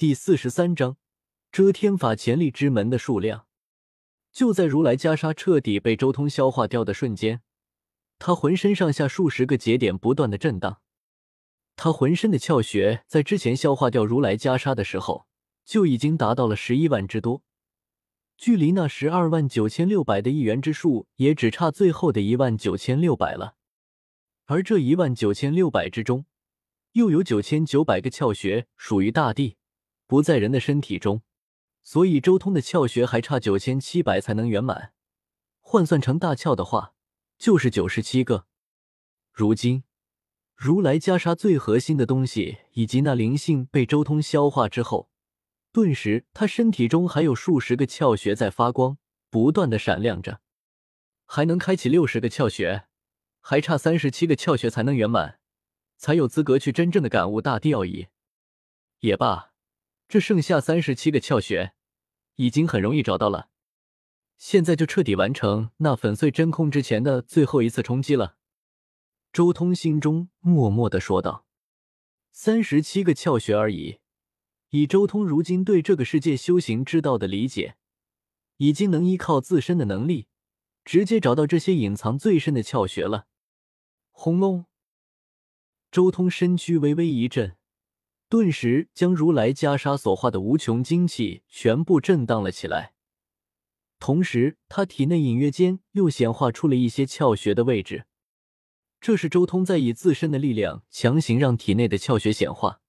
第四十三章遮天法潜力之门的数量。就在如来袈裟彻底被周通消化掉的瞬间，他浑身上下数十个节点不断的震荡。他浑身的窍穴在之前消化掉如来袈裟的时候就已经达到了十一万之多，距离那十二万九千六百的一元之数也只差最后的一万九千六百了。而这一万九千六百之中，又有九千九百个窍穴属于大地。不在人的身体中，所以周通的窍穴还差九千七百才能圆满。换算成大窍的话，就是九十七个。如今，如来袈裟最核心的东西以及那灵性被周通消化之后，顿时他身体中还有数十个窍穴在发光，不断的闪亮着，还能开启六十个窍穴，还差三十七个窍穴才能圆满，才有资格去真正的感悟大地奥义。也罢。这剩下三十七个窍穴，已经很容易找到了。现在就彻底完成那粉碎真空之前的最后一次冲击了。周通心中默默的说道：“三十七个窍穴而已，以周通如今对这个世界修行之道的理解，已经能依靠自身的能力，直接找到这些隐藏最深的窍穴了。”轰隆！周通身躯微微一震。顿时将如来袈裟所化的无穷精气全部震荡了起来，同时他体内隐约间又显化出了一些窍穴的位置。这是周通在以自身的力量强行让体内的窍穴显化，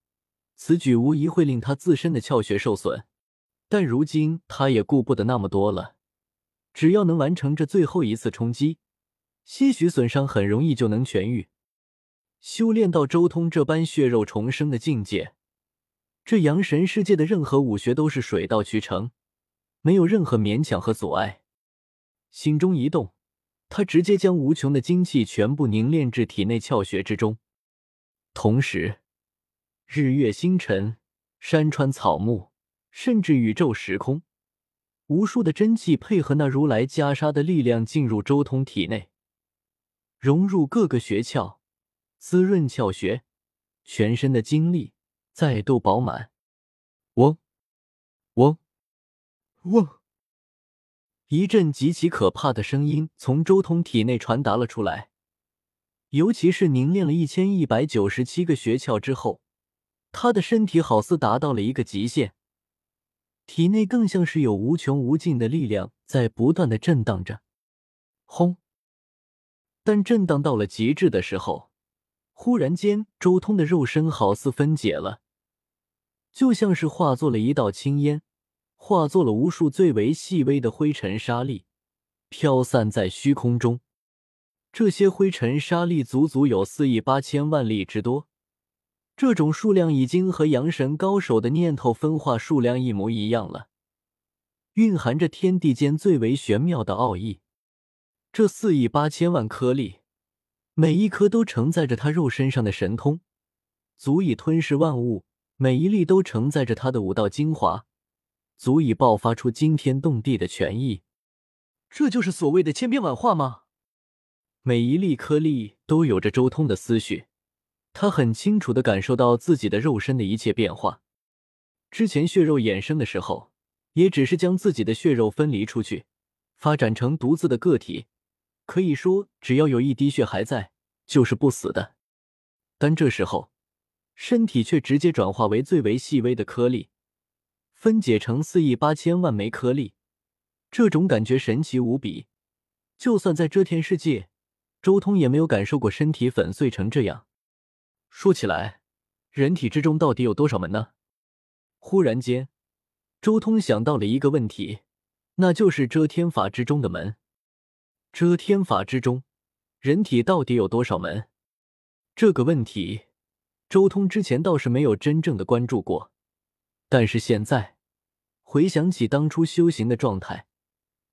此举无疑会令他自身的窍穴受损。但如今他也顾不得那么多了，只要能完成这最后一次冲击，些许损伤很容易就能痊愈。修炼到周通这般血肉重生的境界，这阳神世界的任何武学都是水到渠成，没有任何勉强和阻碍。心中一动，他直接将无穷的精气全部凝练至体内窍穴之中。同时，日月星辰、山川草木，甚至宇宙时空，无数的真气配合那如来袈裟的力量进入周通体内，融入各个穴窍。滋润窍穴，全身的精力再度饱满。嗡，嗡，嗡！一阵极其可怕的声音从周通体内传达了出来。尤其是凝练了一千一百九十七个穴窍之后，他的身体好似达到了一个极限，体内更像是有无穷无尽的力量在不断的震荡着。轰！但震荡到了极致的时候。忽然间，周通的肉身好似分解了，就像是化作了一道青烟，化作了无数最为细微的灰尘沙粒，飘散在虚空中。这些灰尘沙粒足足有四亿八千万粒之多，这种数量已经和阳神高手的念头分化数量一模一样了，蕴含着天地间最为玄妙的奥义。这四亿八千万颗粒。每一颗都承载着他肉身上的神通，足以吞噬万物；每一粒都承载着他的武道精华，足以爆发出惊天动地的权益。这就是所谓的千变万化吗？每一粒颗粒都有着周通的思绪，他很清楚的感受到自己的肉身的一切变化。之前血肉衍生的时候，也只是将自己的血肉分离出去，发展成独自的个体。可以说，只要有一滴血还在，就是不死的。但这时候，身体却直接转化为最为细微的颗粒，分解成四亿八千万枚颗粒。这种感觉神奇无比，就算在遮天世界，周通也没有感受过身体粉碎成这样。说起来，人体之中到底有多少门呢？忽然间，周通想到了一个问题，那就是遮天法之中的门。遮天法之中，人体到底有多少门？这个问题，周通之前倒是没有真正的关注过。但是现在回想起当初修行的状态，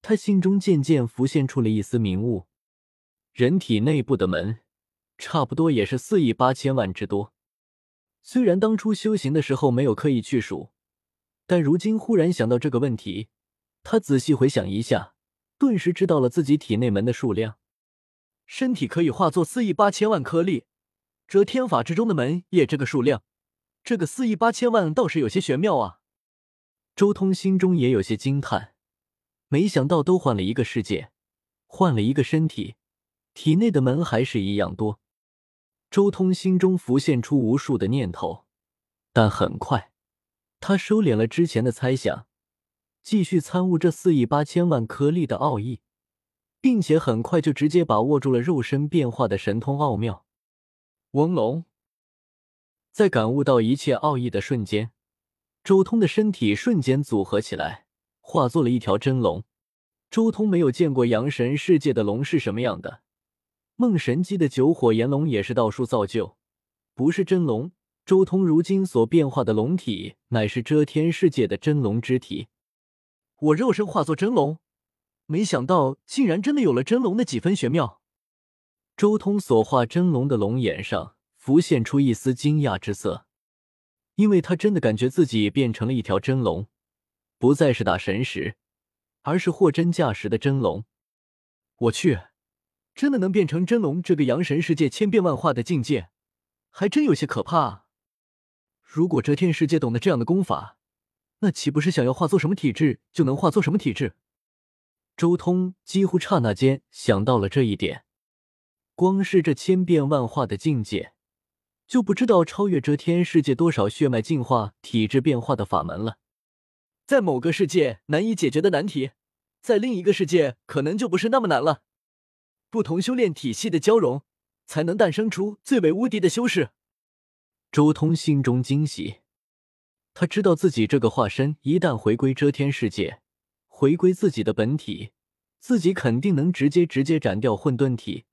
他心中渐渐浮现出了一丝明悟。人体内部的门，差不多也是四亿八千万之多。虽然当初修行的时候没有刻意去数，但如今忽然想到这个问题，他仔细回想一下。顿时知道了自己体内门的数量，身体可以化作四亿八千万颗粒，遮天法之中的门也这个数量，这个四亿八千万倒是有些玄妙啊！周通心中也有些惊叹，没想到都换了一个世界，换了一个身体，体内的门还是一样多。周通心中浮现出无数的念头，但很快他收敛了之前的猜想，继续参悟这四亿八千万颗粒的奥义，并且很快就直接把握住了肉身变化的神通奥妙。翁龙，在感悟到一切奥义的瞬间，周通的身体瞬间组合起来，化作了一条真龙。周通没有见过阳神世界的龙是什么样的。梦神机的九火炎龙也是道术造就，不是真龙。周通如今所变化的龙体，乃是遮天世界的真龙之体。我肉身化作真龙，没想到竟然真的有了真龙的几分玄妙。周通所化真龙的龙眼上浮现出一丝惊讶之色，因为他真的感觉自己变成了一条真龙，不再是打神石，而是货真价实的真龙。我去！真的能变成真龙，这个阳神世界千变万化的境界，还真有些可怕！如果遮天世界懂得这样的功法，那岂不是想要化作什么体质就能化作什么体质？周通几乎刹那间想到了这一点。光是这千变万化的境界，就不知道超越遮天世界多少血脉进化、体质变化的法门了。在某个世界难以解决的难题，在另一个世界可能就不是那么难了。不同修炼体系的交融，才能诞生出最为无敌的修士。周通心中惊喜，他知道自己这个化身一旦回归遮天世界，回归自己的本体，自己肯定能直接直接斩掉混沌体，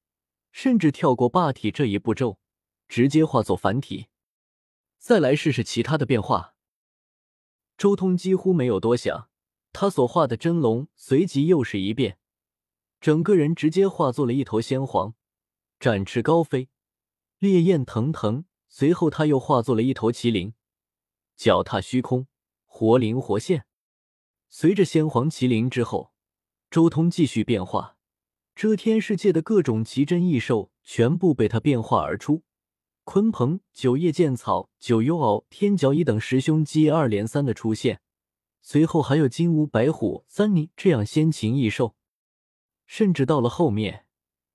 甚至跳过霸体这一步骤，直接化作凡体，再来试试其他的变化。周通几乎没有多想，他所化的真龙随即又是一变。整个人直接化作了一头仙皇，展翅高飞，烈焰腾腾。随后他又化作了一头麒麟，脚踏虚空，活灵活现。随着先皇、麒麟之后，周通继续变化，遮天世界的各种奇珍异兽全部被他变化而出。鲲鹏、九叶剑草、九幽鳌、天角蚁等十凶接二连三的出现，随后还有金乌、白虎、三尼这样仙禽异兽。甚至到了后面，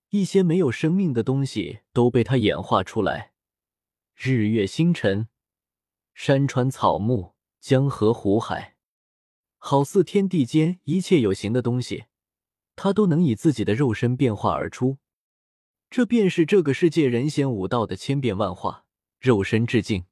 一些没有生命的东西都被他演化出来，日月星辰、山川草木、江河湖海，好似天地间一切有形的东西，他都能以自己的肉身变化而出。这便是这个世界人仙武道的千变万化，肉身致敬。